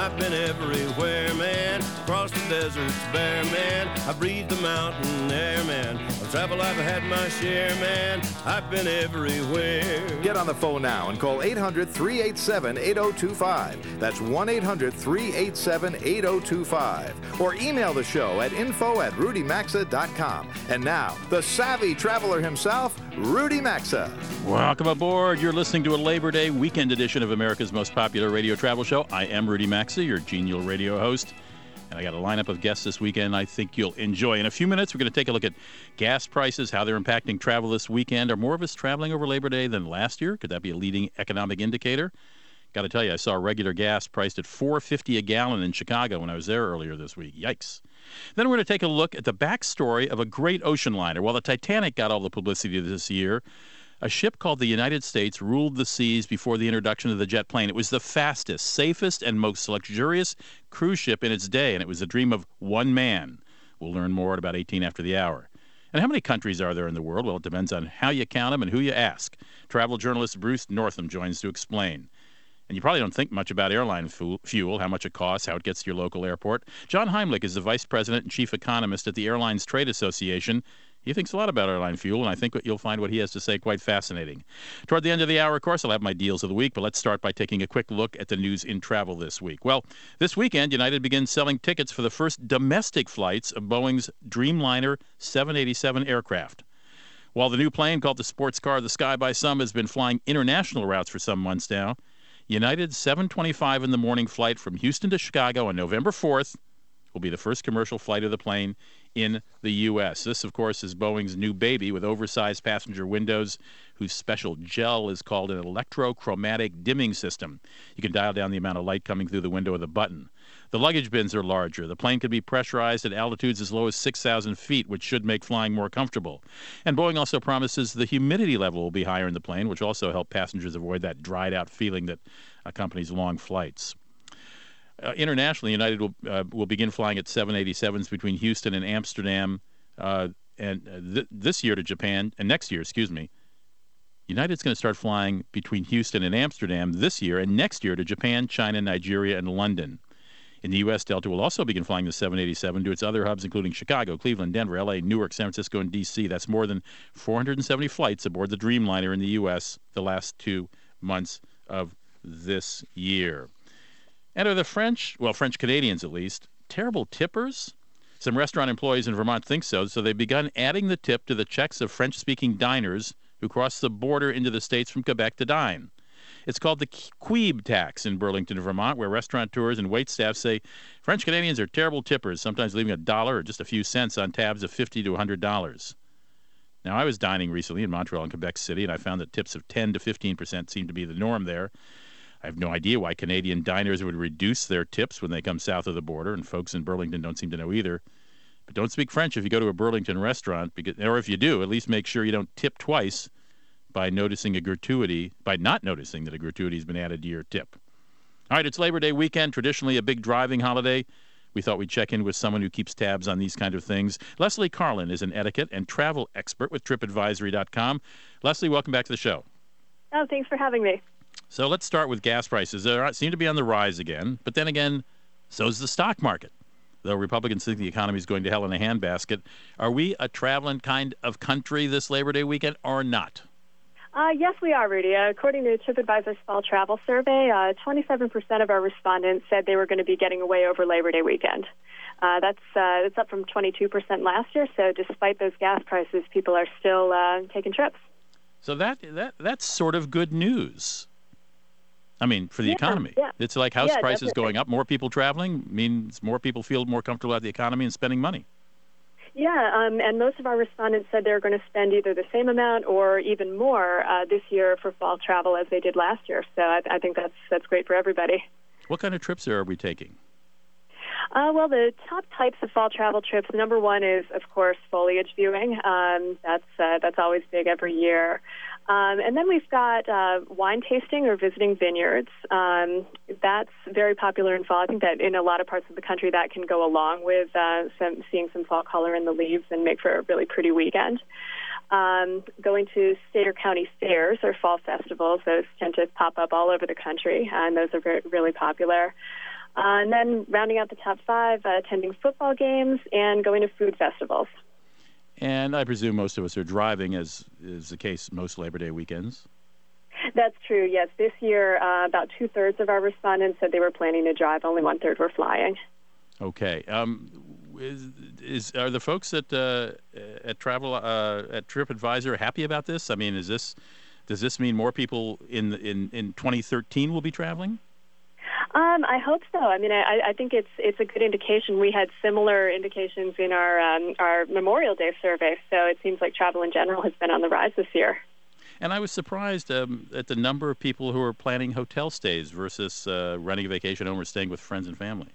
I've been everywhere, man. Across the deserts bare, man. I breathe the mountain air, man. Of travel, I've had my share, man. I've been everywhere. Get on the phone now and call 800 387 8025. That's 1 800 387 8025. Or email the show at info at rudymaxa.com. And now, the savvy traveler himself, Rudy Maxa. Welcome aboard. You're listening to a Labor Day weekend edition of America's most popular radio travel show. I am Rudy Maxa, your genial radio host. And I got a lineup of guests this weekend I think you'll enjoy. In a few minutes, we're going to take a look at gas prices, how they're impacting travel this weekend. Are more of us traveling over Labor Day than last year? Could that be a leading economic indicator? Got to tell you, I saw regular gas priced at 4.50 a gallon in Chicago when I was there earlier this week. Yikes! Then we're going to take a look at the backstory of a great ocean liner. While the Titanic got all the publicity this year, a ship called the United States ruled the seas before the introduction of the jet plane. It was the fastest, safest, and most luxurious cruise ship in its day, and it was a dream of one man. We'll learn more at about 18 after the hour. And how many countries are there in the world? Well, it depends on how you count them and who you ask. Travel journalist Bruce Northam joins to explain. And you probably don't think much about airline fuel, how much it costs, how it gets to your local airport. John Heimlich is the vice president and chief economist at the Airlines Trade Association. He thinks a lot about airline fuel, and I think you'll find what he has to say quite fascinating. Toward the end of the hour, of course, I'll have my deals of the week, but let's start by taking a quick look at the news in travel this week. Well, this weekend, United begins selling tickets for the first domestic flights of Boeing's Dreamliner 787 aircraft. While the new plane, called the sports car of the sky by some, has been flying international routes for some months now, United's 7:25 in the morning flight from Houston to Chicago on November 4th will be the first commercial flight of the plane in the U.S. This, of course, is Boeing's new baby with oversized passenger windows, whose special gel is called an electrochromatic dimming system. You can dial down the amount of light coming through the window with a button. The luggage bins are larger. The plane can be pressurized at altitudes as low as 6,000 feet, which should make flying more comfortable. And Boeing also promises the humidity level will be higher in the plane, which also help passengers avoid that dried out feeling that accompanies long flights. Uh, internationally, United will uh, will begin flying at 787s between Houston and Amsterdam, uh, and uh, th- this year to Japan, and next year, excuse me. United's going to start flying between Houston and Amsterdam this year, and next year to Japan, China, Nigeria, and London. In the U.S., Delta will also begin flying the 787 to its other hubs, including Chicago, Cleveland, Denver, L.A., Newark, San Francisco, and D.C. That's more than 470 flights aboard the Dreamliner in the U.S. the last two months of this year. And are the French, well, French Canadians at least, terrible tippers? Some restaurant employees in Vermont think so, so they've begun adding the tip to the checks of French speaking diners who cross the border into the States from Quebec to dine. It's called the Queeb tax in Burlington, Vermont, where restaurateurs and waitstaff say French Canadians are terrible tippers, sometimes leaving a dollar or just a few cents on tabs of 50 to $100. Now, I was dining recently in Montreal and Quebec City, and I found that tips of 10 to 15 percent seem to be the norm there. I have no idea why Canadian diners would reduce their tips when they come south of the border, and folks in Burlington don't seem to know either. But don't speak French if you go to a Burlington restaurant, because, or if you do, at least make sure you don't tip twice by noticing a gratuity, by not noticing that a gratuity has been added to your tip. All right, it's Labor Day weekend, traditionally a big driving holiday. We thought we'd check in with someone who keeps tabs on these kind of things. Leslie Carlin is an etiquette and travel expert with TripAdvisor.com. Leslie, welcome back to the show. Oh, thanks for having me. So let's start with gas prices. They seem to be on the rise again, but then again, so's the stock market. Though Republicans think the economy is going to hell in a handbasket, are we a traveling kind of country this Labor Day weekend or not? Uh, yes, we are, Rudy. Uh, according to TripAdvisor's fall travel survey, uh, 27% of our respondents said they were going to be getting away over Labor Day weekend. Uh, that's uh, that's up from 22% last year. So, despite those gas prices, people are still uh, taking trips. So that that that's sort of good news. I mean, for the yeah, economy. Yeah. It's like house yeah, prices definitely. going up, more people traveling means more people feel more comfortable about the economy and spending money. Yeah, um, and most of our respondents said they're going to spend either the same amount or even more uh, this year for fall travel as they did last year. So I, I think that's that's great for everybody. What kind of trips are we taking? Uh, well, the top types of fall travel trips. Number one is, of course, foliage viewing. Um, that's uh, that's always big every year. Um, and then we've got uh, wine tasting or visiting vineyards. Um, that's very popular in fall. I think that in a lot of parts of the country that can go along with uh, some, seeing some fall color in the leaves and make for a really pretty weekend. Um, going to state or county fairs or fall festivals, those tend to pop up all over the country, and those are very, really popular. Uh, and then rounding out the top five, uh, attending football games and going to food festivals. And I presume most of us are driving, as is the case most Labor Day weekends. That's true. Yes, this year uh, about two thirds of our respondents said they were planning to drive. Only one third were flying. Okay. Um, is, is, are the folks at uh, at travel uh, at TripAdvisor happy about this? I mean, is this does this mean more people in in in 2013 will be traveling? Um, I hope so. I mean, I, I think it's it's a good indication. We had similar indications in our um, our Memorial Day survey, so it seems like travel in general has been on the rise this year. And I was surprised um, at the number of people who are planning hotel stays versus uh, renting a vacation home or staying with friends and family.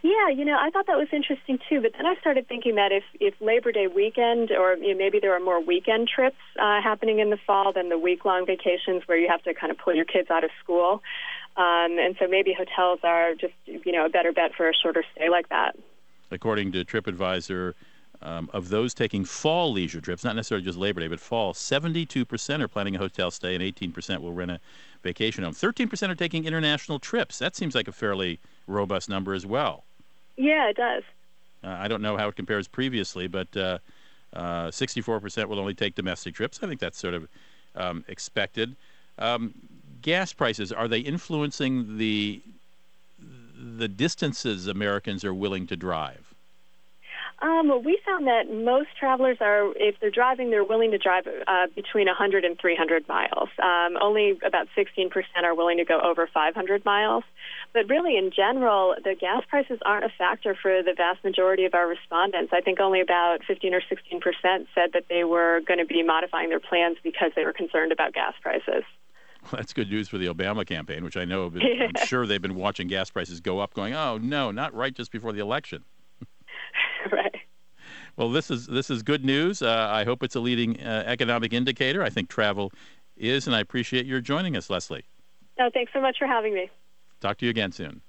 Yeah, you know, I thought that was interesting too. But then I started thinking that if if Labor Day weekend, or you know, maybe there are more weekend trips uh, happening in the fall than the week long vacations where you have to kind of pull your kids out of school, um, and so maybe hotels are just you know a better bet for a shorter stay like that. According to TripAdvisor. Um, of those taking fall leisure trips, not necessarily just Labor Day, but fall, 72% are planning a hotel stay and 18% will rent a vacation home. 13% are taking international trips. That seems like a fairly robust number as well. Yeah, it does. Uh, I don't know how it compares previously, but uh, uh, 64% will only take domestic trips. I think that's sort of um, expected. Um, gas prices are they influencing the the distances Americans are willing to drive? Um, well, we found that most travelers are, if they're driving, they're willing to drive uh, between 100 and 300 miles. Um, only about 16% are willing to go over 500 miles. But really, in general, the gas prices aren't a factor for the vast majority of our respondents. I think only about 15 or 16% said that they were going to be modifying their plans because they were concerned about gas prices. Well, that's good news for the Obama campaign, which I know I'm sure they've been watching gas prices go up, going, "Oh no, not right just before the election." right. Well, this is this is good news. Uh, I hope it's a leading uh, economic indicator. I think travel is, and I appreciate your joining us, Leslie. No, thanks so much for having me. Talk to you again soon.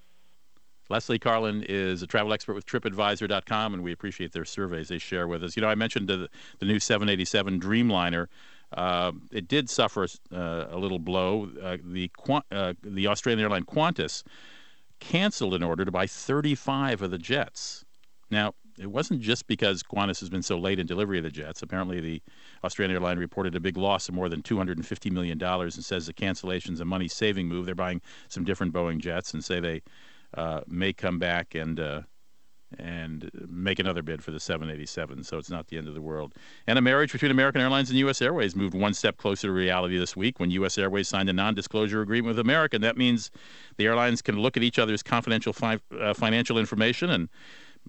Leslie Carlin is a travel expert with TripAdvisor.com, and we appreciate their surveys they share with us. You know, I mentioned the, the new 787 Dreamliner. Uh, it did suffer uh, a little blow. Uh, the uh, the Australian airline Qantas canceled an order to buy 35 of the jets. Now, it wasn't just because Qantas has been so late in delivery of the jets. Apparently, the Australian airline reported a big loss of more than $250 million and says the cancellation is a money saving move. They're buying some different Boeing jets and say they uh, may come back and. And make another bid for the 787, so it's not the end of the world. And a marriage between American Airlines and U.S. Airways moved one step closer to reality this week when U.S. Airways signed a non disclosure agreement with American. That means the airlines can look at each other's confidential fi- uh, financial information and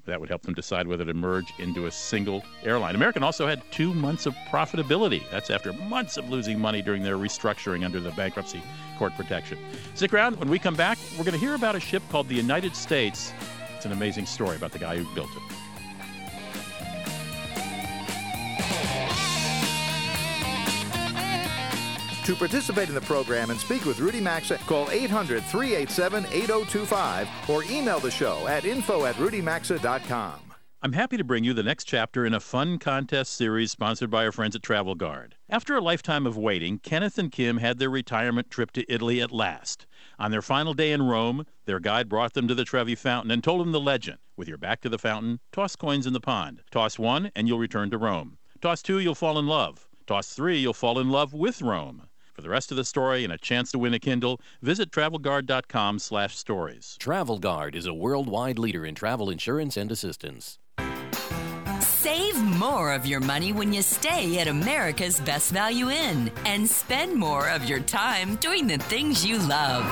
that would help them decide whether to merge into a single airline. American also had two months of profitability. That's after months of losing money during their restructuring under the bankruptcy court protection. Stick around. When we come back, we're going to hear about a ship called the United States. It's an amazing story about the guy who built it. To participate in the program and speak with Rudy Maxa, call 800 387 8025 or email the show at info at rudymaxa.com. I'm happy to bring you the next chapter in a fun contest series sponsored by our friends at Travel Guard. After a lifetime of waiting, Kenneth and Kim had their retirement trip to Italy at last. On their final day in Rome, their guide brought them to the Trevi Fountain and told them the legend. With your back to the fountain, toss coins in the pond. Toss one, and you'll return to Rome. Toss two, you'll fall in love. Toss three, you'll fall in love with Rome. For the rest of the story and a chance to win a Kindle, visit travelguard.com/stories. TravelGuard is a worldwide leader in travel insurance and assistance. Save more of your money when you stay at America's Best Value Inn and spend more of your time doing the things you love.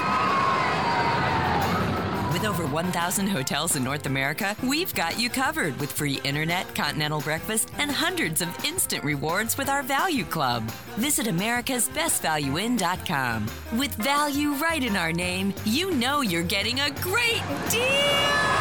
With over 1,000 hotels in North America, we've got you covered with free internet, continental breakfast, and hundreds of instant rewards with our Value Club. Visit americasbestvalueinn.com. With value right in our name, you know you're getting a great deal.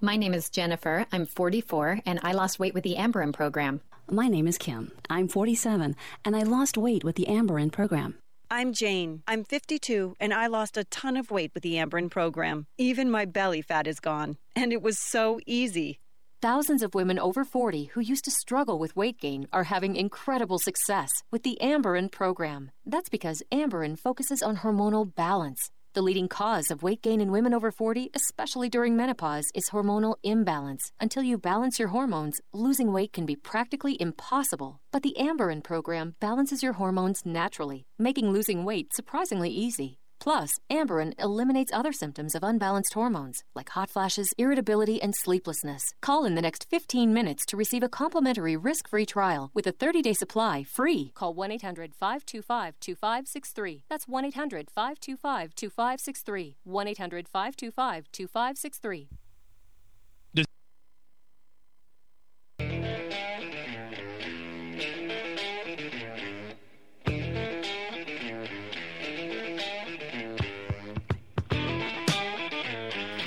My name is Jennifer. I'm 44, and I lost weight with the Amberen program. My name is Kim. I'm 47, and I lost weight with the Amberen program. I'm Jane. I'm 52, and I lost a ton of weight with the Amberen program. Even my belly fat is gone, and it was so easy. Thousands of women over 40 who used to struggle with weight gain are having incredible success with the Amberen program. That's because Amberen focuses on hormonal balance. The leading cause of weight gain in women over 40, especially during menopause, is hormonal imbalance. Until you balance your hormones, losing weight can be practically impossible. But the Amberen program balances your hormones naturally, making losing weight surprisingly easy. Plus, Amberen eliminates other symptoms of unbalanced hormones, like hot flashes, irritability, and sleeplessness. Call in the next 15 minutes to receive a complimentary risk free trial with a 30 day supply free. Call 1 800 525 2563. That's 1 800 525 2563. 1 800 525 2563.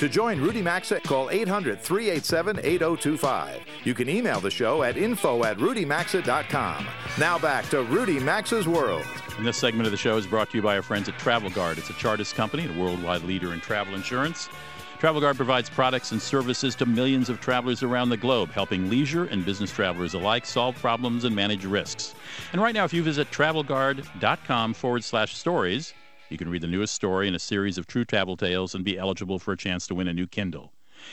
To join Rudy Maxa, call 800 387 8025. You can email the show at info at rudymaxa.com. Now back to Rudy Maxa's World. And this segment of the show is brought to you by our friends at Travel Guard. It's a Chartis company, a worldwide leader in travel insurance. Travel Guard provides products and services to millions of travelers around the globe, helping leisure and business travelers alike solve problems and manage risks. And right now, if you visit travelguard.com forward slash stories, you can read the newest story in a series of true travel tales and be eligible for a chance to win a new Kindle.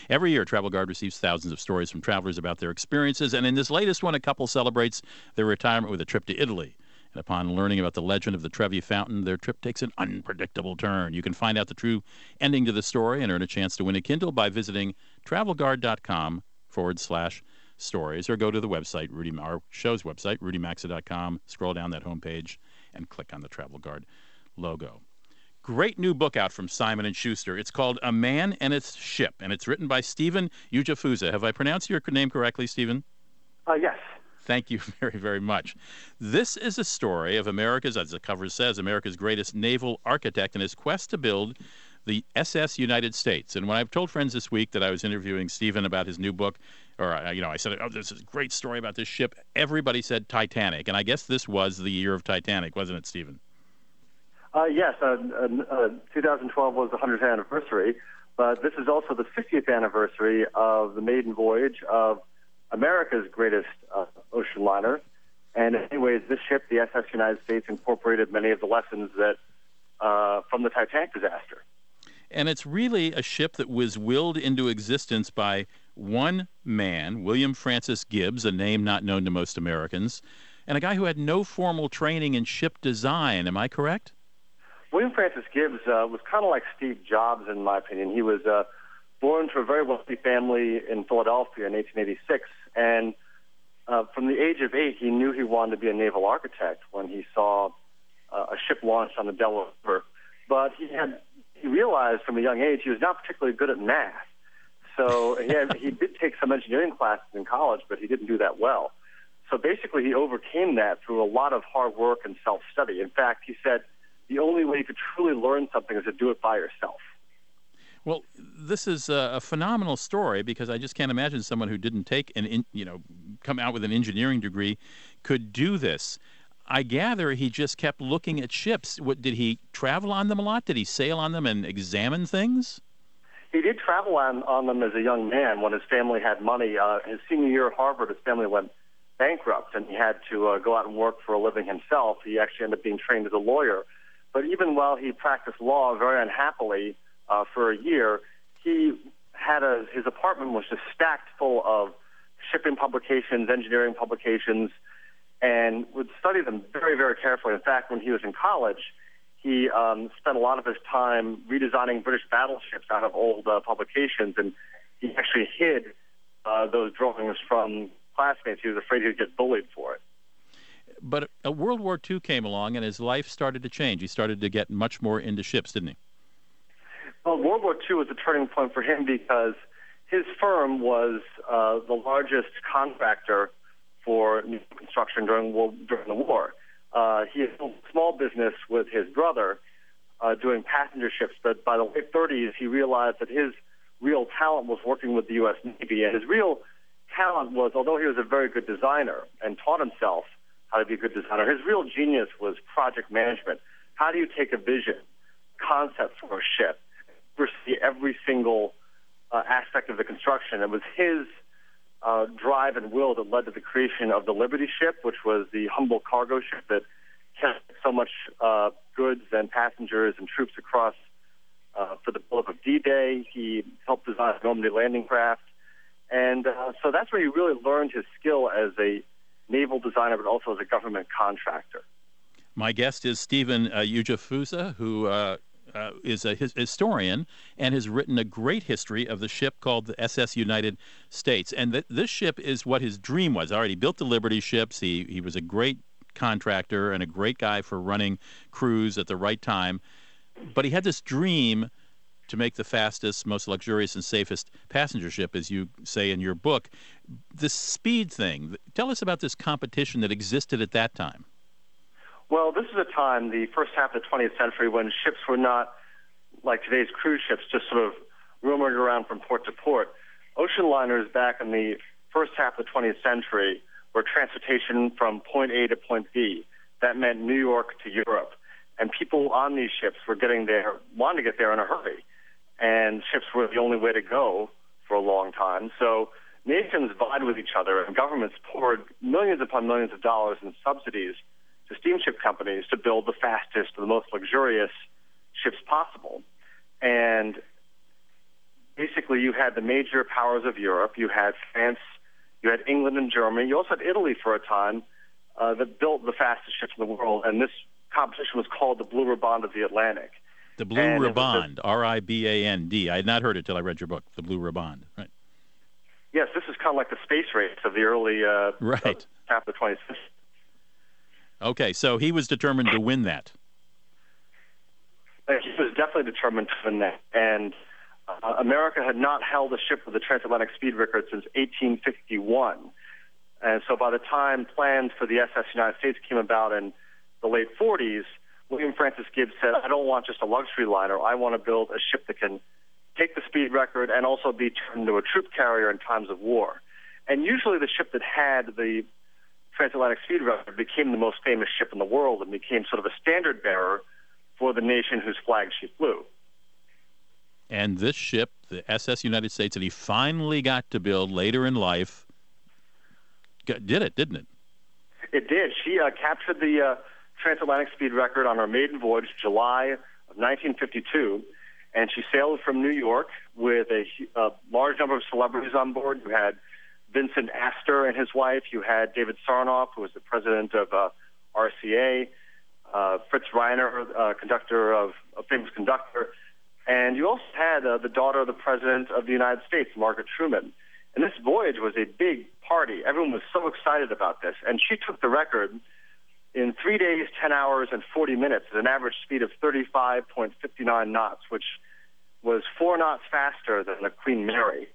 Every year, Travel Guard receives thousands of stories from travelers about their experiences, and in this latest one, a couple celebrates their retirement with a trip to Italy. And upon learning about the legend of the Trevi Fountain, their trip takes an unpredictable turn. You can find out the true ending to the story and earn a chance to win a Kindle by visiting travelguard.com forward slash stories or go to the website, Rudy, our show's website, rudymaxa.com, scroll down that homepage, and click on the Travel Guard logo great new book out from Simon and Schuster. It's called A Man and His Ship, and it's written by Stephen Ujifusa. Have I pronounced your name correctly, Stephen? Uh, yes. Thank you very, very much. This is a story of America's, as the cover says, America's greatest naval architect and his quest to build the SS United States. And when I've told friends this week that I was interviewing Stephen about his new book, or uh, you know, I said, "Oh, this is a great story about this ship." Everybody said Titanic, and I guess this was the year of Titanic, wasn't it, Stephen? Uh, yes, uh, uh, 2012 was the 100th anniversary, but this is also the 50th anniversary of the maiden voyage of America's greatest uh, ocean liner. And in many ways, this ship, the SS United States, incorporated many of the lessons that uh, from the Titanic disaster. And it's really a ship that was willed into existence by one man, William Francis Gibbs, a name not known to most Americans, and a guy who had no formal training in ship design. Am I correct? William Francis Gibbs uh, was kind of like Steve Jobs, in my opinion. He was uh, born to a very wealthy family in Philadelphia in 1886, and uh, from the age of eight, he knew he wanted to be a naval architect when he saw uh, a ship launched on the Delaware River. But he had he realized from a young age he was not particularly good at math. So he, had, he did take some engineering classes in college, but he didn't do that well. So basically, he overcame that through a lot of hard work and self study. In fact, he said the only way you could truly learn something is to do it by yourself. Well, this is a, phenomenal story because I just can't imagine someone who didn't take an, in, you know, come out with an engineering degree could do this. I gather he just kept looking at ships. What, did he travel on them a lot? Did he sail on them and examine things? He did travel on, on them as a young man when his family had money. Uh, his senior year at Harvard, his family went bankrupt and he had to uh, go out and work for a living himself. He actually ended up being trained as a lawyer but even while he practiced law very unhappily uh, for a year, he had a his apartment was just stacked full of shipping publications, engineering publications, and would study them very, very carefully. In fact, when he was in college, he um, spent a lot of his time redesigning British battleships out of old uh, publications, and he actually hid uh, those drawings from classmates. He was afraid he'd get bullied for it but World War II came along, and his life started to change. He started to get much more into ships, didn't he? Well, World War II was a turning point for him because his firm was uh, the largest contractor for new construction during, during the war. Uh, he had a small business with his brother uh, doing passenger ships, but by the late 30s, he realized that his real talent was working with the U.S. Navy, and his real talent was, although he was a very good designer and taught himself how to be a good designer, his real genius was project management. How do you take a vision, concept for a ship, oversee every single uh, aspect of the construction? It was his uh, drive and will that led to the creation of the Liberty ship, which was the humble cargo ship that carried so much uh, goods and passengers and troops across uh, for the build-up of D-Day. He helped design the Normandy landing craft. And uh, so that's where he really learned his skill as a naval designer, but also as a government contractor. My guest is Stephen uh, Ujifusa, who uh, uh, is a his, historian and has written a great history of the ship called the SS United States. And th- this ship is what his dream was. Already built the Liberty ships. He he was a great contractor and a great guy for running crews at the right time. But he had this dream to make the fastest, most luxurious, and safest passenger ship, as you say in your book. The speed thing, tell us about this competition that existed at that time. Well, this is a time, the first half of the 20th century, when ships were not like today's cruise ships, just sort of roaming around from port to port. Ocean liners back in the first half of the 20th century were transportation from point A to point B. That meant New York to Europe. And people on these ships were getting there, wanted to get there in a hurry and ships were the only way to go for a long time. So nations vied with each other, and governments poured millions upon millions of dollars in subsidies to steamship companies to build the fastest, the most luxurious ships possible. And basically, you had the major powers of Europe. You had France, you had England and Germany. You also had Italy for a time uh, that built the fastest ships in the world. And this competition was called the Blue Riband of the Atlantic. The Blue and Riband, R I B A N D. I had not heard it till I read your book, The Blue Riband. Right. Yes, this is kind of like the space race of the early uh, right half of the 20th century. Okay, so he was determined to win that. He was definitely determined to win that, and uh, America had not held a ship with a transatlantic speed record since 1851. And so by the time plans for the SS United States came about in the late 40s, William Francis Gibbs said, I don't want just a luxury liner. I want to build a ship that can take the speed record and also be turned into a troop carrier in times of war. And usually the ship that had the transatlantic speed record became the most famous ship in the world and became sort of a standard bearer for the nation whose flag she flew. And this ship, the SS United States, that he finally got to build later in life, did it, didn't it? It did. She uh, captured the uh, transatlantic speed record on her maiden voyage, July of 1952, and she sailed from New York with a, a large number of celebrities on board. You had Vincent Astor and his wife. You had David Sarnoff, who was the president of uh, RCA. Uh, Fritz Reiner, uh, conductor of a famous conductor, and you also had uh, the daughter of the president of the United States, Margaret Truman. And this voyage was a big party. Everyone was so excited about this, and she took the record in three days, 10 hours, and 40 minutes at an average speed of 35.59 knots, which was four knots faster than the Queen Mary.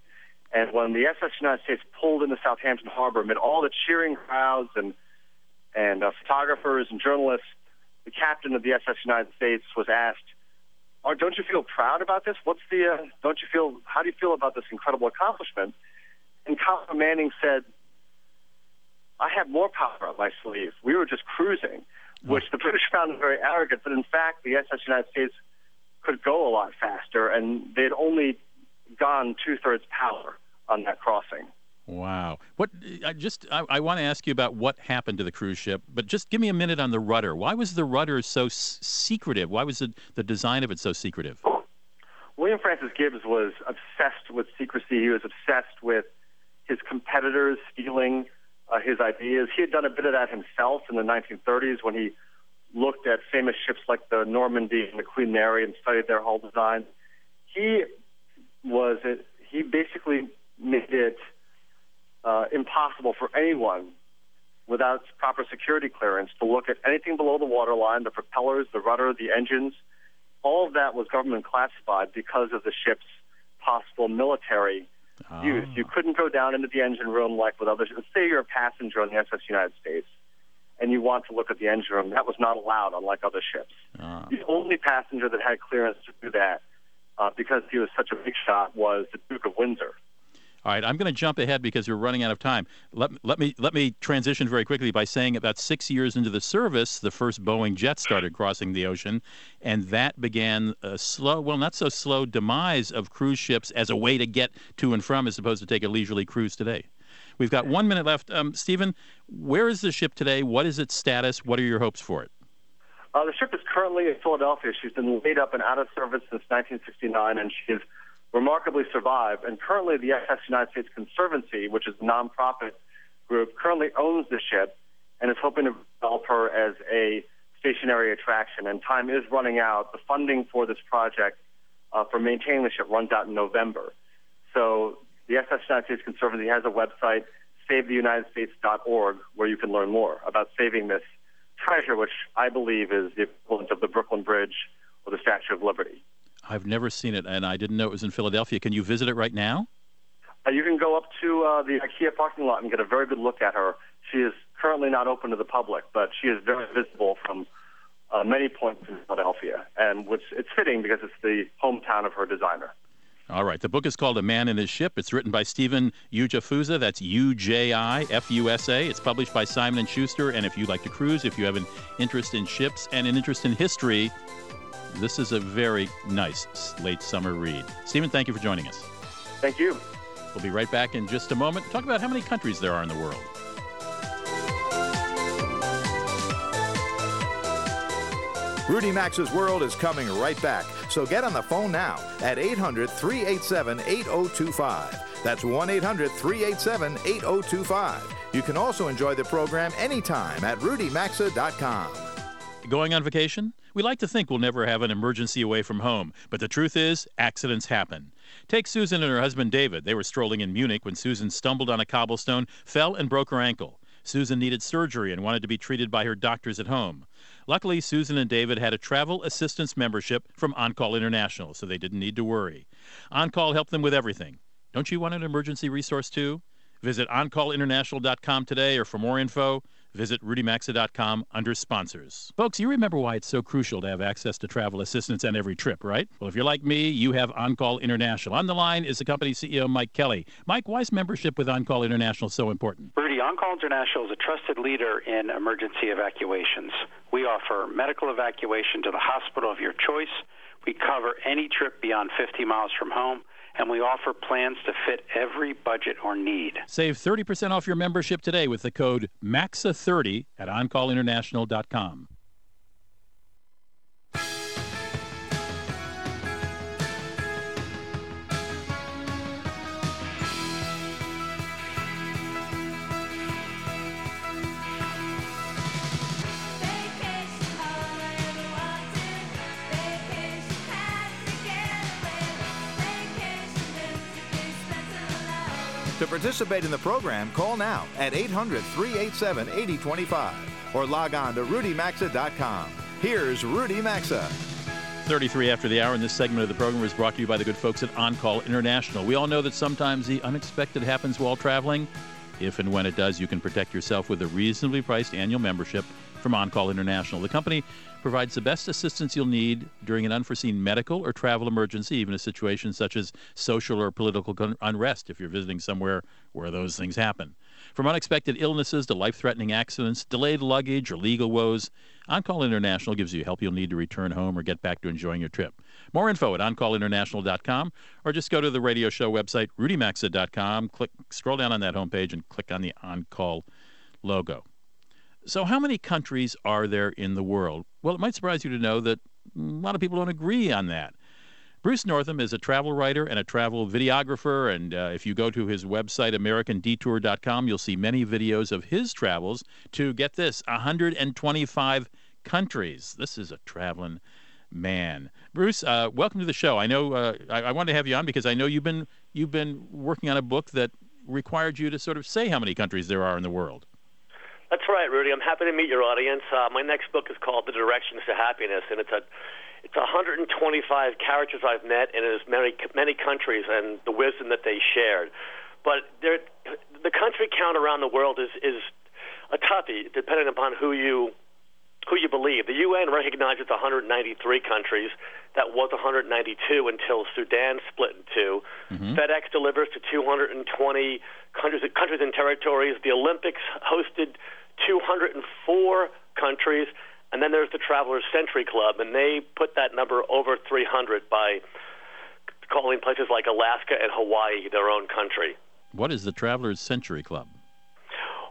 And when the SS United States pulled into Southampton Harbor, amid all the cheering crowds and and uh, photographers and journalists, the captain of the SS United States was asked, oh, "Don't you feel proud about this? What's the? Uh, don't you feel? How do you feel about this incredible accomplishment?" And Colin Manning said, I had more power up my sleeve. We were just cruising, which the British found very arrogant. But in fact, the SS United States could go a lot faster, and they'd only gone two thirds power on that crossing. Wow. What I just I, I, want to ask you about what happened to the cruise ship, but just give me a minute on the rudder. Why was the rudder so s- secretive? Why was the, the design of it so secretive? William Francis Gibbs was obsessed with secrecy. He was obsessed with his competitors stealing uh, his ideas. He had done a bit of that himself in the 1930s when he looked at famous ships like the Normandie and the Queen Mary and studied their hull design. He was it, he basically made it uh, impossible for anyone without proper security clearance to look at anything below the waterline, the propellers, the rudder, the engines. All of that was government classified because of the ship's possible military oh. use. You couldn't go down into the engine room like with others. Let's say you're a passenger on the SS United States and you want to look at the engine room. That was not allowed, unlike other ships. Oh. The only passenger that had clearance to do that, uh, because he was such a big shot, was the Duke of Windsor. All right, I'm going to jump ahead because we're running out of time. Let, let me let me transition very quickly by saying about six years into the service, the first Boeing jet started crossing the ocean, and that began a slow, well, not so slow demise of cruise ships as a way to get to and from, as opposed to take a leisurely cruise today. We've got one minute left. Um, Stephen, where is the ship today? What is its status? What are your hopes for it? Uh, the ship is currently in Philadelphia. She's been laid up and out of service since 1969, and she has remarkably survived. And currently, the SS United States Conservancy, which is a nonprofit group, currently owns the ship and is hoping to develop her as a stationary attraction. And time is running out. The funding for this project uh, for maintaining the ship runs out in November. So the SS United States Conservancy has a website, SaveTheUnitedStates.org, where you can learn more about saving this treasure, which I believe is the equivalent of the Brooklyn Bridge or the Statue of Liberty. I've never seen it, and I didn't know it was in Philadelphia. Can you visit it right now? Uh, you can go up to uh, the IKEA parking lot and get a very good look at her. She is currently not open to the public, but she is very visible from uh, many points in Philadelphia, and which it's fitting because it's the hometown of her designer. All right. The book is called A Man and His Ship. It's written by Stephen Ujifusa. That's U-J-I-F-U-S-A. It's published by Simon & Schuster. And if you like to cruise, if you have an interest in ships and an interest in history, this is a very nice late summer read. Stephen, thank you for joining us. Thank you. We'll be right back in just a moment. Talk about how many countries there are in the world. Rudy Maxa's World is coming right back, so get on the phone now at 800 387 8025. That's 1 800 387 8025. You can also enjoy the program anytime at rudymaxa.com. Going on vacation? We like to think we'll never have an emergency away from home, but the truth is, accidents happen. Take Susan and her husband David. They were strolling in Munich when Susan stumbled on a cobblestone, fell, and broke her ankle. Susan needed surgery and wanted to be treated by her doctors at home. Luckily, Susan and David had a travel assistance membership from OnCall International, so they didn't need to worry. OnCall helped them with everything. Don't you want an emergency resource too? Visit OnCallInternational.com today or for more info, visit rudymaxa.com under sponsors. Folks, you remember why it's so crucial to have access to travel assistance on every trip, right? Well, if you're like me, you have OnCall International. On the line is the company CEO, Mike Kelly. Mike, why is membership with OnCall International so important? Rudy, OnCall International is a trusted leader in emergency evacuations. We offer medical evacuation to the hospital of your choice. We cover any trip beyond 50 miles from home and we offer plans to fit every budget or need. Save 30% off your membership today with the code MAXA30 at OnCallInternational.com. participate in the program, call now at 800 387 8025 or log on to rudymaxa.com. Here's Rudy Maxa. 33 after the hour, and this segment of the program is brought to you by the good folks at OnCall International. We all know that sometimes the unexpected happens while traveling. If and when it does, you can protect yourself with a reasonably priced annual membership from OnCall International. The company provides the best assistance you'll need during an unforeseen medical or travel emergency, even a situation such as social or political unrest if you're visiting somewhere where those things happen. From unexpected illnesses to life threatening accidents, delayed luggage, or legal woes, OnCall International gives you help you'll need to return home or get back to enjoying your trip. More info at OnCallInternational.com or just go to the radio show website, RudyMaxa.com, click, scroll down on that homepage and click on the OnCall logo. So, how many countries are there in the world? Well, it might surprise you to know that a lot of people don't agree on that. Bruce Northam is a travel writer and a travel videographer, and uh, if you go to his website, AmericanDetour.com, you'll see many videos of his travels to get this 125 countries. This is a traveling man. Bruce, uh, welcome to the show. I know uh, I, I wanted to have you on because I know you've been you've been working on a book that required you to sort of say how many countries there are in the world. That's right, Rudy. I'm happy to meet your audience. Uh, my next book is called The Directions to Happiness, and it's a it's 125 characters I've met in as many many countries and the wisdom that they shared. But there, the country count around the world is is a toughie, depending upon who you who you believe. The UN recognizes 193 countries. That was 192 until Sudan split in 2 Mm-hmm. FedEx delivers to 220 countries, countries and territories. The Olympics hosted 204 countries. And then there's the Travelers Century Club, and they put that number over 300 by calling places like Alaska and Hawaii their own country. What is the Travelers Century Club?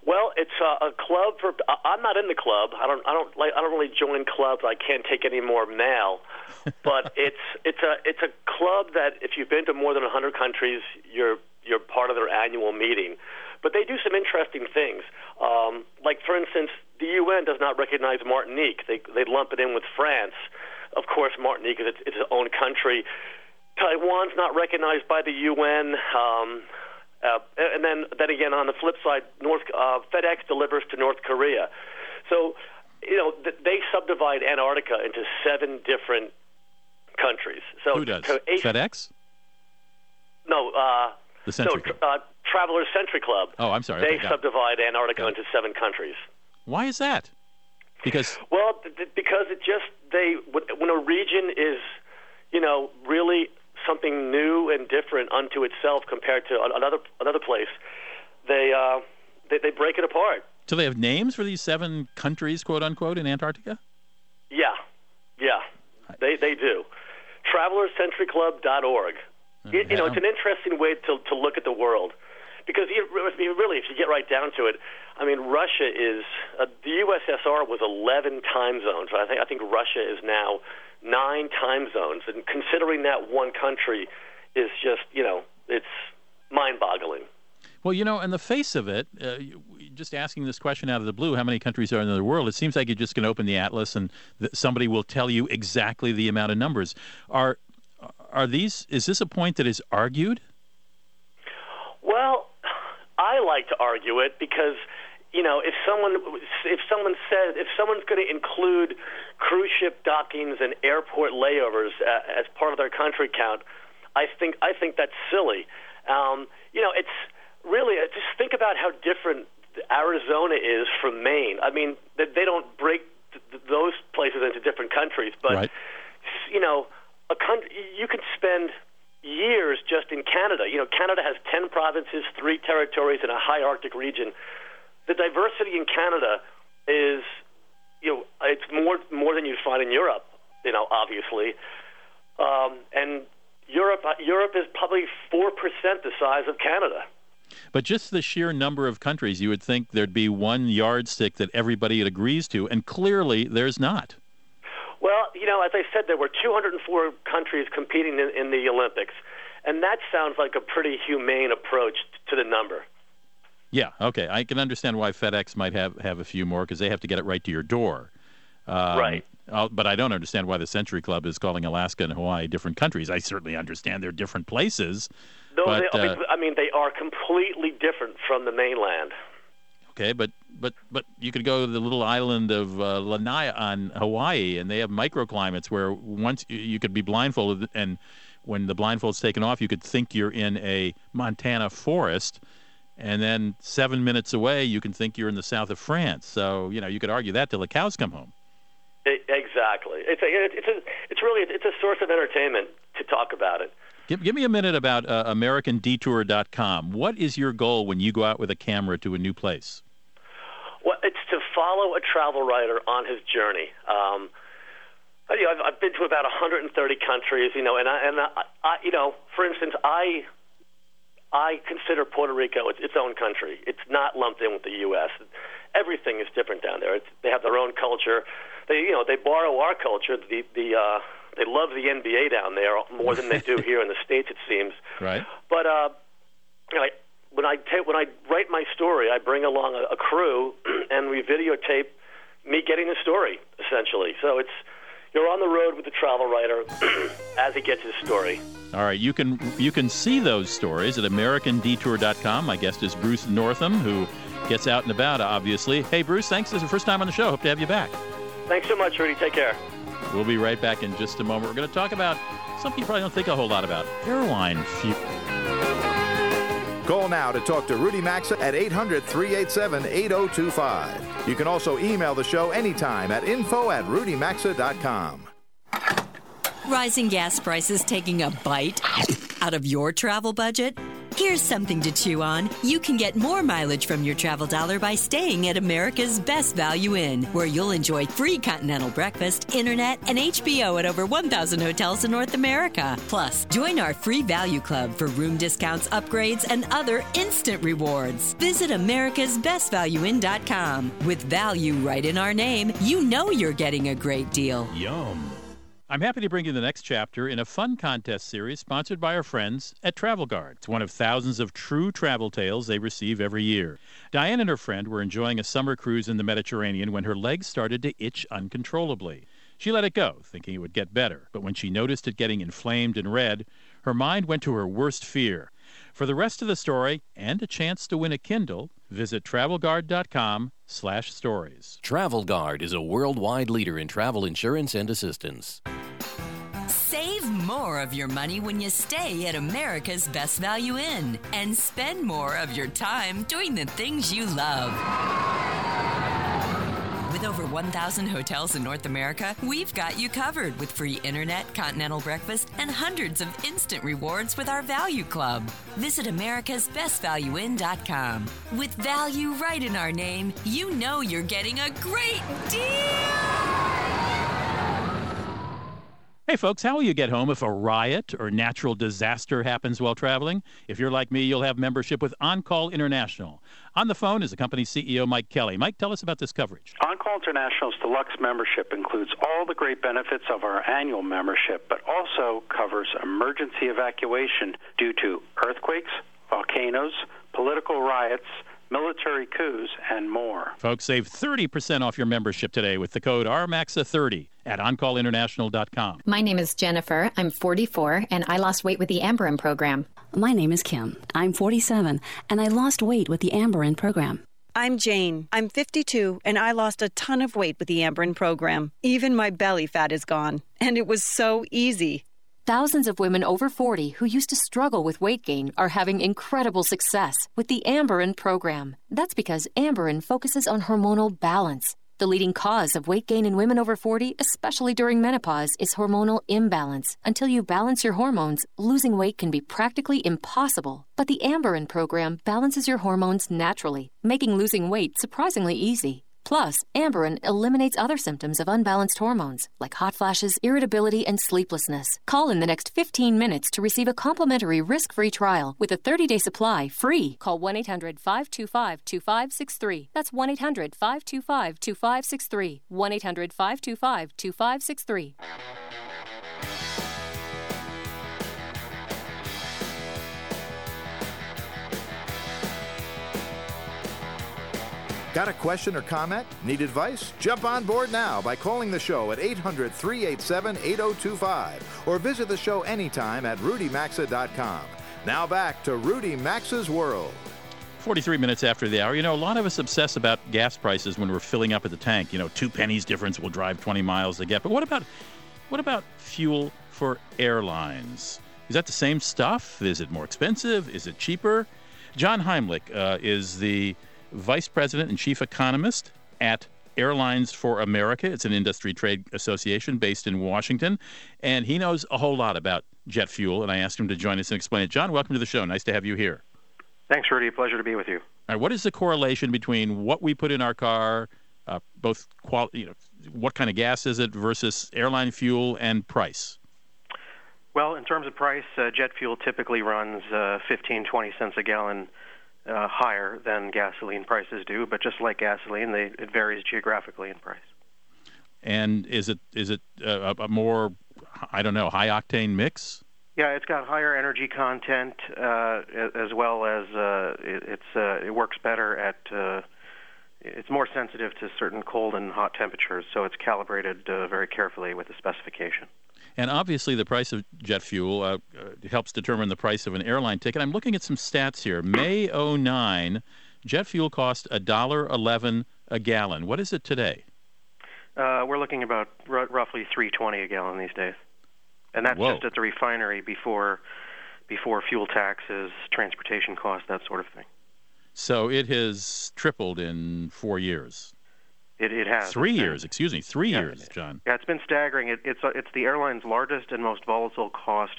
Well, it's a, a club for. I- I'm not in the club. I don't. I don't like. I don't really join clubs. I can't take any more mail. but it's it's a it's a club that if you've been to more than 100 countries, you're you're part of their annual meeting. But they do some interesting things. Um, like for instance, the UN does not recognize Martinique. They they lump it in with France. Of course, Martinique is its, its own country. Taiwan's not recognized by the UN. Um, uh, and then, then again, on the flip side, North uh, FedEx delivers to North Korea. So, you know, th- they subdivide Antarctica into seven different countries. So Who does? to eight, FedEx? No, uh, The Century no, uh, Travelers Century Club. Oh, I'm sorry. They Okay, got it. subdivide Antarctica into seven countries. Why is that? Because Well, th- because it just they when a region is, you know, really something new and different unto itself compared to another another place, they uh, they, they break it apart. So they have names for these seven countries, quote unquote, in Antarctica? Yeah, yeah, they they do. TravelerCenturyClub.org. You, you know, it's an interesting way to to look at the world because you, I mean, really, if you get right down to it, I mean, Russia is uh, the USSR was 11 time zones. I think I think Russia is now nine time zones, and considering that one country is just you know it's mind-boggling. Well, you know, in the face of it, uh, just asking this question out of the blue, how many countries are in the world? It seems like you're just going to open the atlas and th- somebody will tell you exactly the amount of numbers. Are are these? Is this a point that is argued? Well, I like to argue it because you know if someone if someone says if someone's going to include cruise ship dockings and airport layovers uh, as part of their country count, I think I think that's silly. Um, you know, it's really uh, just think about how different Arizona is from Maine. I mean, they, they don't break th- th- those places into different countries, but Right. you know, a coun- you could spend years just in Canada. You know, Canada has 10 provinces, three territories, and a high Arctic region. The diversity in Canada is, you know, it's more more than you'd find in Europe. You know, obviously, um, and Europe uh, Europe is probably four percent the size of Canada. But just the sheer number of countries, you would think there'd be one yardstick that everybody agrees to, and clearly there's not. Well, you know, as I said, there were 204 countries competing in, in the Olympics, and that sounds like a pretty humane approach to the number. Yeah, okay. I can understand why FedEx might have, have a few more because they have to get it right to your door. Um, Right. uh, but I don't understand why the Century Club is calling Alaska and Hawaii different countries. I certainly understand they're different places. Though but, they, uh, I mean, they are completely different from the mainland. okay, but, but, but you could go to the little island of uh, Lanai on Hawaii, and they have microclimates where once you, you could be blindfolded, and when the blindfold's taken off, you could think you're in a Montana forest. And then seven minutes away, you can think you're in the south of France. So, you know, you could argue that till the cows come home. E- exactly. It's a, it's a, it's really it's a source of entertainment to talk about it. Give, give me a minute about uh, AmericanDetour.com. What is your goal when you go out with a camera to a new place? Well, it's to follow a travel writer on his journey. Um, you know, I've, I've been to about 130 countries, you know, and I, and I, I, you know, for instance, I, I consider Puerto Rico its, its own country. It's not lumped in with the U.S. Everything is different down there. It's, they have their own culture. They, you know, they borrow our culture. The, the, uh, they love the NBA down there more than they do here in the states. It seems. Right. But uh, you know, I, when I ta- when I write my story, I bring along a, a crew, and we videotape me getting the story essentially. So it's you're on the road with the travel writer as he gets his story. All right, you can you can see those stories at AmericanDetour.com. My guest is Bruce Northam, who gets out and about, obviously. Hey, Bruce, thanks. This is the first time on the show. Hope to have you back. Thanks so much, Rudy. Take care. We'll be right back in just a moment. We're going to talk about something you probably don't think a whole lot about airline fuel. Call now to talk to Rudy Maxa at 800 387 8025. You can also email the show anytime at info at rudymaxa.com. Rising gas prices taking a bite out of your travel budget? Here's something to chew on. You can get more mileage from your travel dollar by staying at America's Best Value Inn, where you'll enjoy free continental breakfast, internet, and HBO at over 1,000 hotels in North America. Plus, join our free value club for room discounts, upgrades, and other instant rewards. Visit americasbestvalueinn.com. With value right in our name, you know you're getting a great deal. Yum. I'm happy to bring you the next chapter in a fun contest series sponsored by our friends at Travel Guard. It's one of thousands of true travel tales they receive every year. Diane and her friend were enjoying a summer cruise in the Mediterranean when her legs started to itch uncontrollably. She let it go, thinking it would get better, but when she noticed it getting inflamed and red, her mind went to her worst fear. For the rest of the story and a chance to win a Kindle, visit travelguard.com slash stories. Travel Guard is a worldwide leader in travel insurance and assistance. Save more of your money when you stay at America's Best Value Inn and spend more of your time doing the things you love. With over 1,000 hotels in North America, we've got you covered with free internet, continental breakfast, and hundreds of instant rewards with our Value Club. Visit americasbestvalueinn.com. With value right in our name, you know you're getting a great deal. Hey, folks, how will you get home if a riot or natural disaster happens while traveling? If you're like me, you'll have membership with OnCall International. On the phone is the company's CEO, Mike Kelly. Mike, tell us about this coverage. OnCall International's deluxe membership includes all the great benefits of our annual membership, but also covers emergency evacuation due to earthquakes, volcanoes, political riots, military coups, and more. Folks, save 30% off your membership today with the code RMAXA30 at OnCallInternational.com. My name is Jennifer. I'm 44, and I lost weight with the Amberen program. My name is Kim. I'm 47, and I lost weight with the Amberen program. I'm Jane. I'm 52, and I lost a ton of weight with the Amberen program. Even my belly fat is gone, and it was so easy. Thousands of women over 40 who used to struggle with weight gain are having incredible success with the Amberen program. That's because Amberen focuses on hormonal balance. The leading cause of weight gain in women over 40, especially during menopause, is hormonal imbalance. Until you balance your hormones, losing weight can be practically impossible. But the Amberen program balances your hormones naturally, making losing weight surprisingly easy. Plus, Amberen eliminates other symptoms of unbalanced hormones, like hot flashes, irritability, and sleeplessness. Call in the next 15 minutes to receive a complimentary risk free trial with a 30 day supply free. Call 1 800 525 2563. That's 1 800 525 2563. 1 800 525 2563. Got a question or comment? Need advice? Jump on board now by calling the show at 800 387 8025 or visit the show anytime at rudymaxa.com. Now back to Rudy Maxa's World. 43 minutes after the hour. You know, a lot of us obsess about gas prices when we're filling up at the tank. You know, two pennies difference will drive 20 miles to get. But what about what about fuel for airlines? Is that the same stuff? Is it more expensive? Is it cheaper? John Heimlich uh, is the vice president and chief economist at Airlines for America. It's an industry trade association based in Washington, and he knows a whole lot about jet fuel. And I asked him to join us and explain it. John, welcome to the show. Nice to have you here. Thanks, Rudy. Pleasure to be with you. All right, what is the correlation between what we put in our car, uh, both quality, you know, what kind of gas is it versus airline fuel and price? Well, in terms of price, uh, jet fuel typically runs uh, 15, 20 cents a gallon uh, higher than gasoline prices do, but just like gasoline, they, it varies geographically in price. And is it is it a, a more I don't know high octane mix? Yeah, it's got higher energy content uh, as well as uh, it, it's uh, it works better at. Uh, it's more sensitive to certain cold and hot temperatures, so it's calibrated uh, very carefully with the specification. And obviously, the price of jet fuel uh, uh, helps determine the price of an airline ticket. I'm looking at some stats here. May 09, jet fuel cost $1.11 a gallon. What is it today? Uh, we're looking about r- roughly 320 a gallon these days, and that's Whoa. just at the refinery before before fuel taxes, transportation costs, that sort of thing. So it has tripled in four years. It, it has. Three years, excuse me, three Yeah. years, John. Yeah, it's been staggering. It, it's uh, it's the airline's largest and most volatile cost,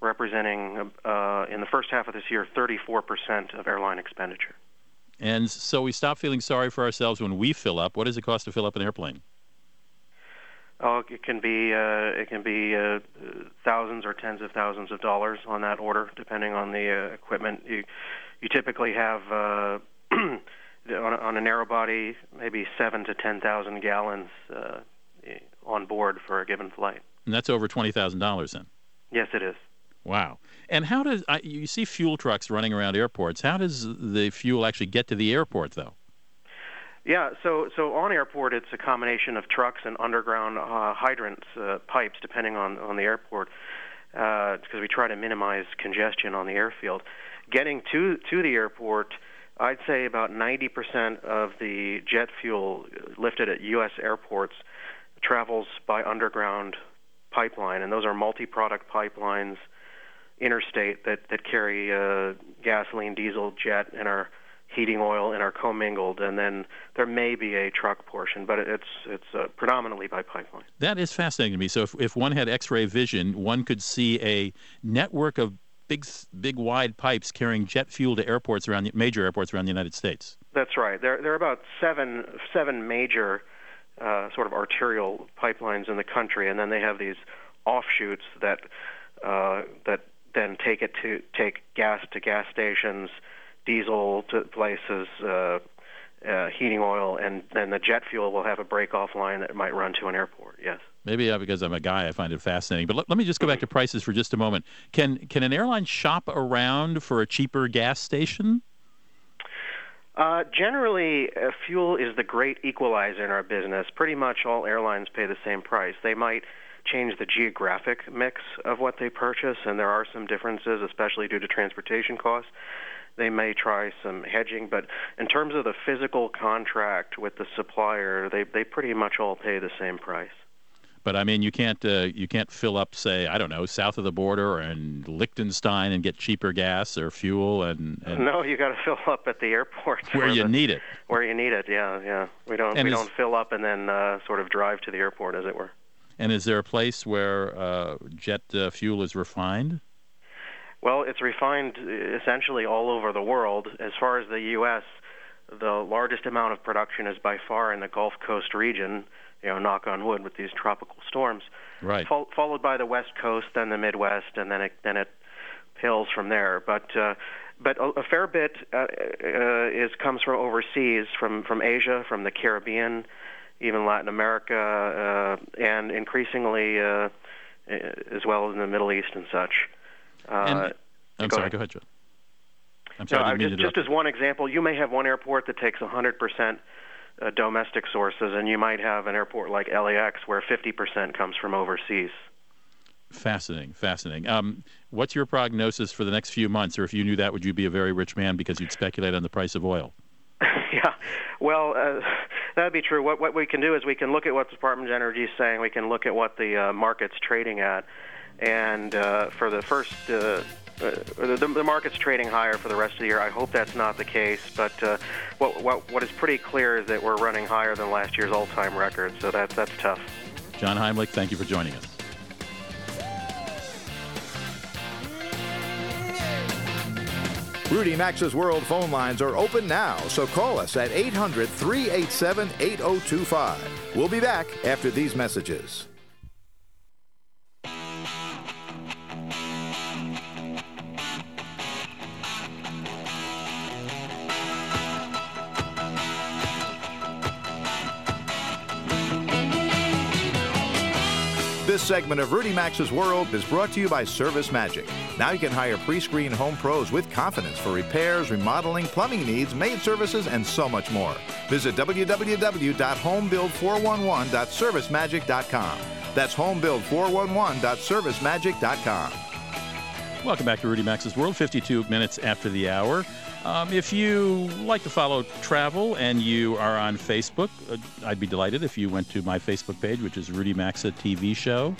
representing uh, in the first half of this year 34% of airline expenditure. And so we stop feeling sorry for ourselves when we fill up. What does it cost to fill up an airplane? Oh, it can be uh, it can be uh, thousands or tens of thousands of dollars on that order, depending on the uh, equipment. You you typically have uh, on, a, on a narrow body maybe seven to ten thousand gallons uh, on board for a given flight. And that's over twenty thousand dollars then. Yes, it is. Wow. And how does I, you see fuel trucks running around airports? How does the fuel actually get to the airport, though? Yeah, so so on airport, it's a combination of trucks and underground uh, hydrants, uh, pipes, depending on on the airport, because we try to minimize congestion on the airfield. Getting to to the airport, I'd say about 90% of the jet fuel lifted at U.S. airports travels by underground pipeline, and those are multi-product pipelines, interstate that that carry uh, gasoline, diesel, jet, and our heating oil and are commingled, and then there may be a truck portion, but it's it's uh, predominantly by pipeline. That is fascinating to me. So if, if one had X-ray vision, one could see a network of big, big, wide pipes carrying jet fuel to airports around the, major airports around the United States. That's right. There there are about seven seven major uh, sort of arterial pipelines in the country, and then they have these offshoots that uh, that then take it to take gas to gas stations, diesel to places, uh, uh, heating oil, and then the jet fuel will have a break-off line that might run to an airport. Yes. Maybe because I'm a guy, I find it fascinating. But let, let me just go back to prices for just a moment. Can can an airline shop around for a cheaper gas station? Uh, generally, uh, fuel is the great equalizer in our business. Pretty much all airlines pay the same price. They might change the geographic mix of what they purchase, and there are some differences, especially due to transportation costs. They may try some hedging, but in terms of the physical contract with the supplier, they they pretty much all pay the same price. But I mean, you can't uh, you can't fill up, say, I don't know, south of the border or in Liechtenstein and get cheaper gas or fuel and, and No, you got to fill up at the airport where you the- need it. Where you need it, yeah, yeah. We don't And we don't fill up and then uh, sort of drive to the airport, as it were. And is there a place where uh, jet uh, fuel is refined? Well, it's refined uh, essentially all over the world. As far as the U.S., the largest amount of production is by far in the Gulf Coast region. You know, knock on wood with these tropical storms. Right. Fol- followed by the West Coast, then the Midwest, and then it then it pills from there. But uh, but a, a fair bit uh, uh, is comes from overseas, from from Asia, from the Caribbean, even Latin America, uh, and increasingly uh, as well as in the Middle East and such. Uh, And- I'm go sorry, ahead. go ahead, Joe. I'm sorry, didn't just, just as one example, you may have one airport that takes 100% uh, domestic sources, and you might have an airport like LAX where 50% comes from overseas. Fascinating, fascinating. Um, what's your prognosis for the next few months? Or if you knew that, would you be a very rich man because you'd speculate on the price of oil? yeah, well, uh, that'd be true. What, what we can do is we can look at what the Department of Energy is saying. We can look at what the uh, market's trading at, and uh, for the first. Uh, the, the market's trading higher for the rest of the year. I hope that's not the case, but uh, what, what what is pretty clear is that we're running higher than last year's all-time record. So that's that's tough. John Heimlich, thank you for joining us. Rudy Maxa's World phone lines are open now, so call us at 800 387 8025. We'll be back after these messages. Segment of Rudy Maxa's World is brought to you by Service Magic. Now you can hire pre-screen home pros with confidence for repairs, remodeling, plumbing needs, maid services, and so much more. Visit www.homebuild411.servicemagic.com. That's homebuild411.servicemagic.com. Welcome back to Rudy Maxa's World, 52 minutes after the hour. Um, if you like to follow travel and you are on Facebook, uh, I'd be delighted if you went to my Facebook page, which is Rudy Maxa TV Show.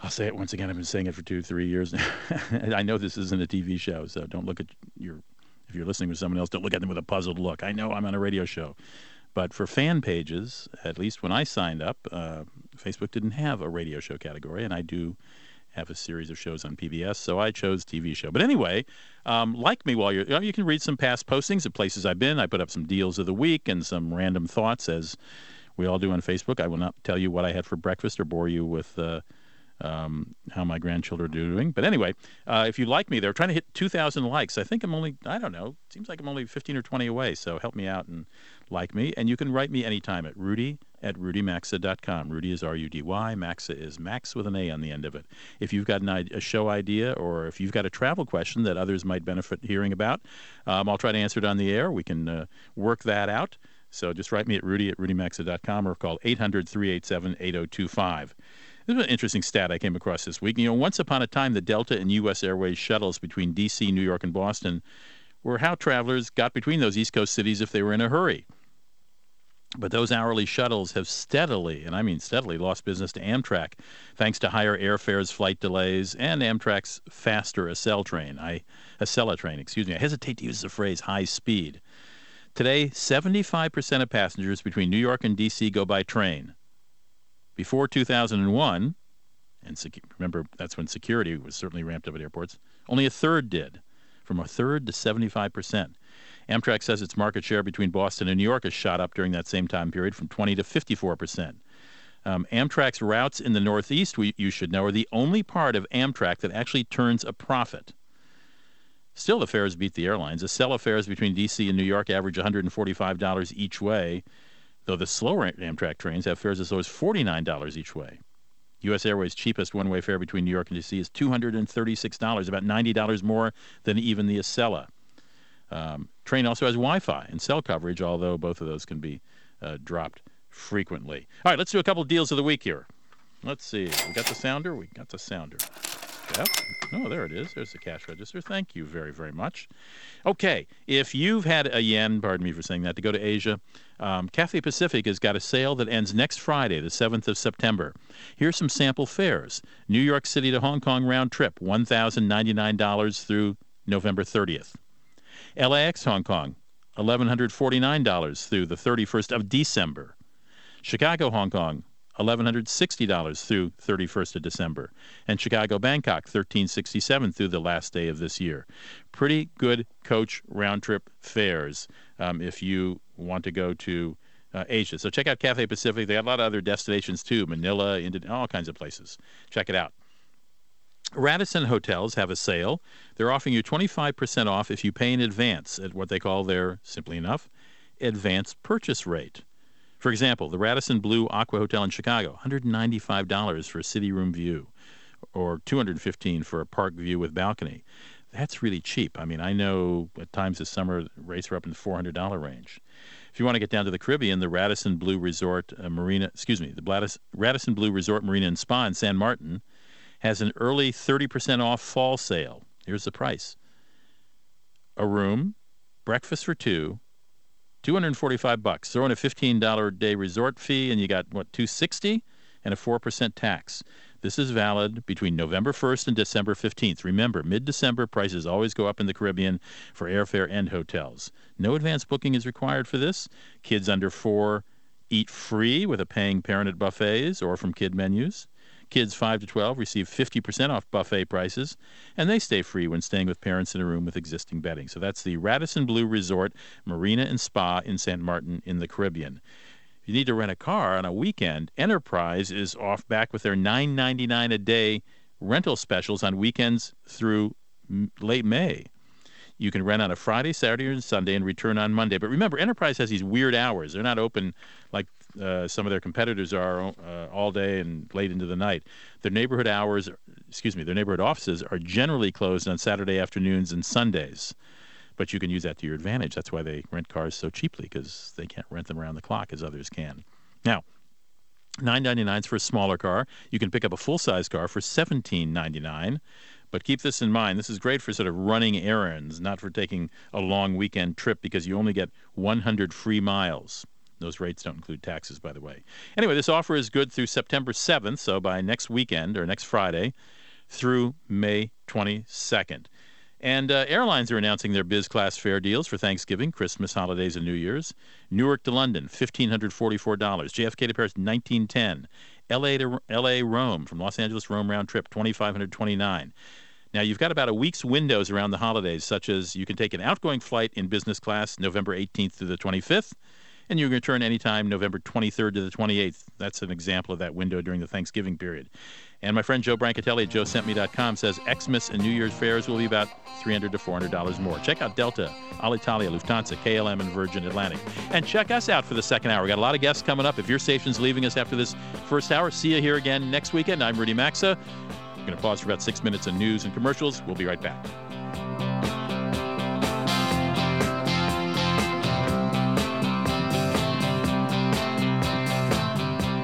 I'll say it once again. I've been saying it for two, three years. I know this isn't a TV show, so don't look at your. If you're listening with someone else, don't look at them with a puzzled look. I know I'm on a radio show, but for fan pages, at least when I signed up, uh, Facebook didn't have a radio show category, and I do have a series of shows on PBS, so I chose TV show. But anyway, um, like me while you're, you, can read some past postings of places I've been. I put up some deals of the week and some random thoughts, as we all do on Facebook. I will not tell you what I had for breakfast or bore you with. Uh, um, how my grandchildren are doing. But anyway, uh, if you like me, they're trying to hit 2,000 likes. I think I'm only, I don't know, seems like I'm only 15 or 20 away. So help me out and like me. And you can write me anytime at rudy at rudymaxa.com. Rudy is R U D Y. Maxa is Max with an A on the end of it. If you've got an, a show idea or if you've got a travel question that others might benefit hearing about, um, I'll try to answer it on the air. We can uh, work that out. So just write me at rudy at rudymaxa.com or call 800 387 8025. This is an interesting stat I came across this week. You know, once upon a time, the Delta and U.S. Airways shuttles between D.C., New York, and Boston were how travelers got between those East Coast cities if they were in a hurry. But those hourly shuttles have steadily, and I mean steadily, lost business to Amtrak thanks to higher airfares, flight delays, and Amtrak's faster Acela train. I Acela train, excuse me. I hesitate to use the phrase high speed. Today, 75% of passengers between New York and D.C. go by train. Before 2001, and remember that's when security was certainly ramped up at airports, only a third did, from a third to 75%. Amtrak says its market share between Boston and New York has shot up during that same time period from 20 to 54%. Um, Amtrak's routes in the Northeast, we, you should know, are the only part of Amtrak that actually turns a profit. Still, the fares beat the airlines. The Acela fares between D.C. and New York average $145 each way, though the slower Amtrak trains have fares as low as $49 each way. U.S. Airways' cheapest one way fare between New York and D.C. is $236, about $90 more than even the Acela. Um, train also has Wi Fi and cell coverage, although both of those can be uh, dropped frequently. All right, let's do a couple deals of the week here. Let's see. We got the sounder? We got the sounder. Yep. Oh, there it is. There's the cash register. Thank you very, very much. Okay, if you've had a yen, pardon me for saying that, to go to Asia, um, Cathay Pacific has got a sale that ends next Friday, the 7th of September. Here's some sample fares New York City to Hong Kong round trip, $1,099 through November 30th. LAX Hong Kong, $1,149 through the 31st of December. Chicago Hong Kong, $1,160 through 31st of December. And Chicago Bangkok, 1,367 through the last day of this year. Pretty good coach round trip fares um, if you want to go to uh, Asia. So check out Cathay Pacific. They got a lot of other destinations too Manila, all kinds of places. Check it out. Radisson hotels have a sale. They're offering you 25% off if you pay in advance at what they call their, simply enough, advance purchase rate. For example, the Radisson Blu Aqua Hotel in Chicago, $195 for a city room view, or $215 for a park view with balcony. That's really cheap. I mean, I know at times this summer rates are up in the $400 range. If you want to get down to the Caribbean, the Radisson Blu Resort uh, Marina, excuse me, the Radisson Blu Resort Marina and Spa in San Martin has an early 30% off fall sale. Here's the price a room, breakfast for two, 245 bucks. Throw in a $15 a day resort fee, and you got, what, 260 and a 4% tax. This is valid between November 1st and December 15th. Remember, mid December prices always go up in the Caribbean for airfare and hotels. No advance booking is required for this. Kids under four eat free with a paying parent at buffets or from kid menus. Kids 5 to 12 receive 50% off buffet prices, and they stay free when staying with parents in a room with existing bedding. So that's the Radisson Blu Resort Marina and Spa in St. Martin in the Caribbean. If you need to rent a car on a weekend, Enterprise is off back with their $9.99 a day rental specials on weekends through late May. You can rent on a Friday, Saturday, and Sunday and return on Monday. But remember, Enterprise has these weird hours. They're not open like uh, some of their competitors are uh, all day and late into the night. Their neighborhood hours, excuse me, their neighborhood offices are generally closed on Saturday afternoons and Sundays. But you can use that to your advantage. That's why they rent cars so cheaply because they can't rent them around the clock as others can. Now, nine ninety nine is for a smaller car. You can pick up a full size car for seventeen ninety nine. But keep this in mind. This is great for sort of running errands, not for taking a long weekend trip because you only get 100 free miles. Those rates don't include taxes, by the way. Anyway, this offer is good through September 7th, so by next weekend or next Friday through May 22nd. And uh, airlines are announcing their biz class fare deals for Thanksgiving, Christmas, holidays, and New Year's. Newark to London, $1,544. JFK to Paris, 1910 LA to LA Rome, from Los Angeles Rome round trip, 2529 now, you've got about a week's windows around the holidays, such as you can take an outgoing flight in business class November 18th to the 25th, and you can return anytime November 23rd to the 28th. That's an example of that window during the Thanksgiving period. And my friend Joe Brancatelli at joesentme.com says Xmas and New Year's fares will be about 300 to $400 more. Check out Delta, Alitalia, Lufthansa, KLM, and Virgin Atlantic. And check us out for the second hour. We got a lot of guests coming up. If your station's leaving us after this first hour, see you here again next weekend. I'm Rudy Maxa. We're going to pause for about six minutes of news and commercials. We'll be right back.